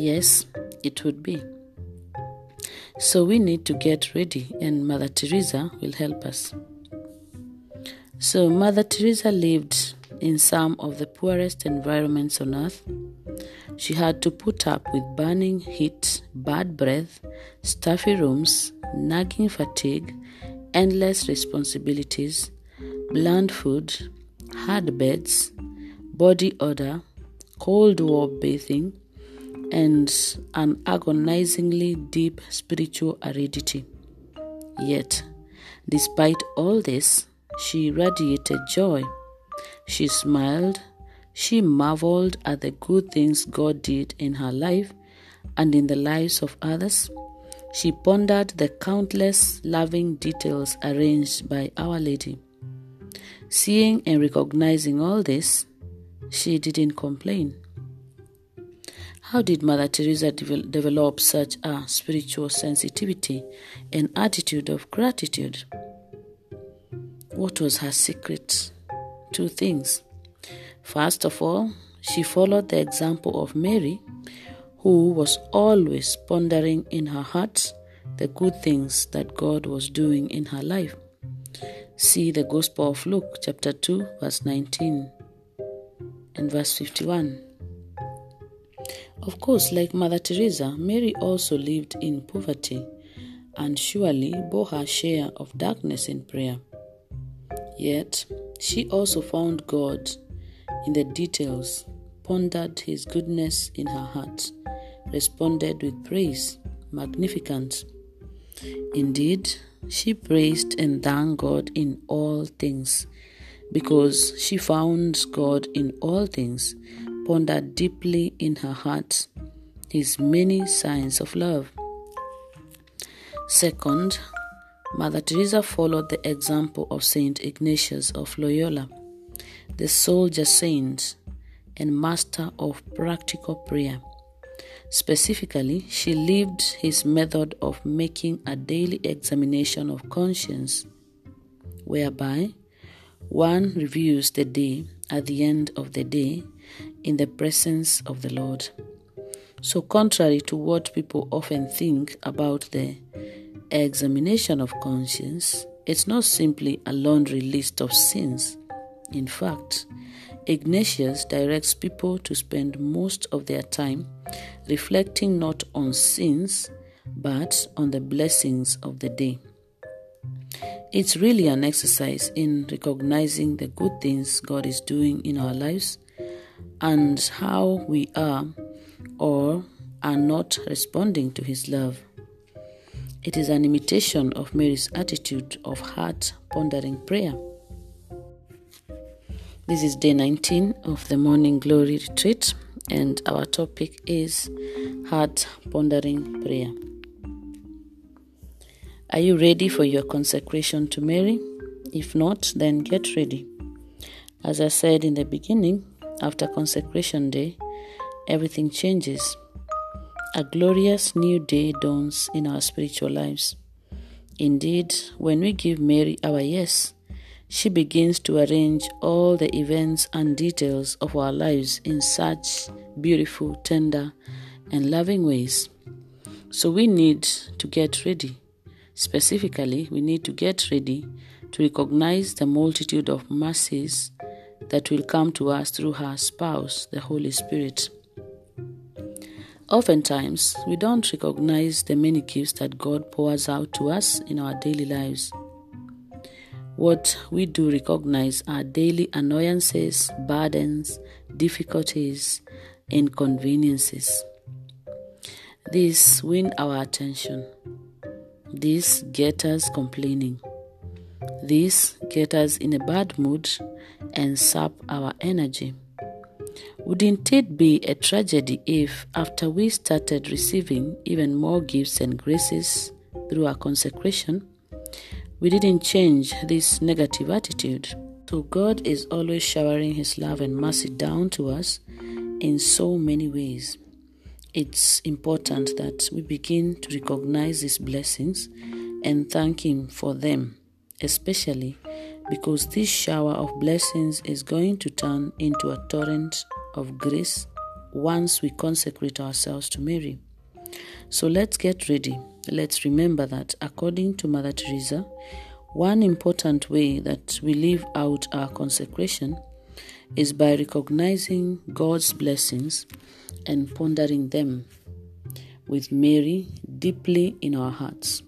Yes, it would be. So we need to get ready, and Mother Teresa will help us. So, Mother Teresa lived in some of the poorest environments on earth. She had to put up with burning heat, bad breath, stuffy rooms, nagging fatigue, endless responsibilities, bland food, hard beds, body odor, cold war bathing, and an agonizingly deep spiritual aridity. Yet, despite all this, she radiated joy. She smiled. She marveled at the good things God did in her life and in the lives of others. She pondered the countless loving details arranged by Our Lady. Seeing and recognizing all this, she didn't complain. How did Mother Teresa de- develop such a spiritual sensitivity and attitude of gratitude? What was her secret? Two things. First of all, she followed the example of Mary, who was always pondering in her heart the good things that God was doing in her life. See the Gospel of Luke, chapter 2, verse 19 and verse 51. Of course, like Mother Teresa, Mary also lived in poverty and surely bore her share of darkness in prayer. Yet, she also found God in the details, pondered his goodness in her heart, responded with praise, Magnificat. Indeed, she praised and thanked God in all things, because she found God in all things pondered deeply in her heart his many signs of love. Second, Mother Teresa followed the example of Saint Ignatius of Loyola, the soldier saint and master of practical prayer. Specifically, she lived his method of making a daily examination of conscience, whereby one reviews the day at the end of the day in the presence of the Lord. So, contrary to what people often think about the examination of conscience, it's not simply a laundry list of sins. In fact, Ignatius directs people to spend most of their time reflecting not on sins but on the blessings of the day. It's really an exercise in recognizing the good things God is doing in our lives and how we are or are not responding to His love. It is an imitation of Mary's attitude of heart pondering prayer. This is day 19 of the Morning Glory Retreat, and our topic is Heart Pondering Prayer. Are you ready for your consecration to Mary? If not, then get ready. As I said in the beginning, after consecration day, everything changes. A glorious new day dawns in our spiritual lives. Indeed, when we give Mary our yes, she begins to arrange all the events and details of our lives in such beautiful, tender, and loving ways. So we need to get ready. Specifically, we need to get ready to recognize the multitude of mercies that will come to us through her spouse, the Holy Spirit. Oftentimes, we don't recognize the many gifts that God pours out to us in our daily lives. What we do recognize are daily annoyances, burdens, difficulties, inconveniences. These win our attention. These get us complaining. These get us in a bad mood and sap our energy. Wouldn't it be a tragedy if, after we started receiving even more gifts and graces through our consecration, we didn't change this negative attitude? So, God is always showering His love and mercy down to us in so many ways. It's important that we begin to recognize these blessings and thank Him for them, especially because this shower of blessings is going to turn into a torrent of grace once we consecrate ourselves to Mary. So let's get ready. Let's remember that, according to Mother Teresa, one important way that we live out our consecration is by recognizing God's blessings and pondering them with Mary deeply in our hearts.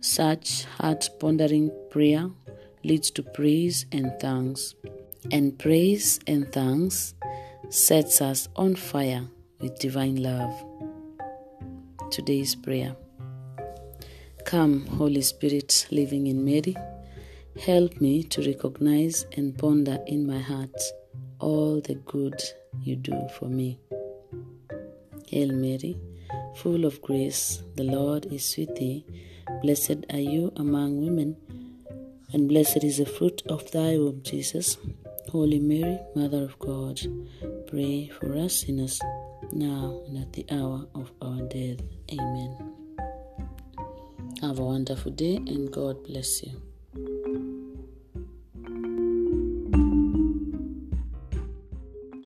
Such heart pondering prayer leads to praise and thanks, and praise and thanks sets us on fire with divine love. Today's prayer. Come, Holy Spirit, living in Mary, help me to recognize and ponder in my heart all the good you do for me. Hail Mary, full of grace, the Lord is with thee. Blessed are you among women, and blessed is the fruit of thy womb, Jesus. Holy Mary, Mother of God, pray for us sinners, now and at the hour of our death. Amen. Have a wonderful day and God bless you.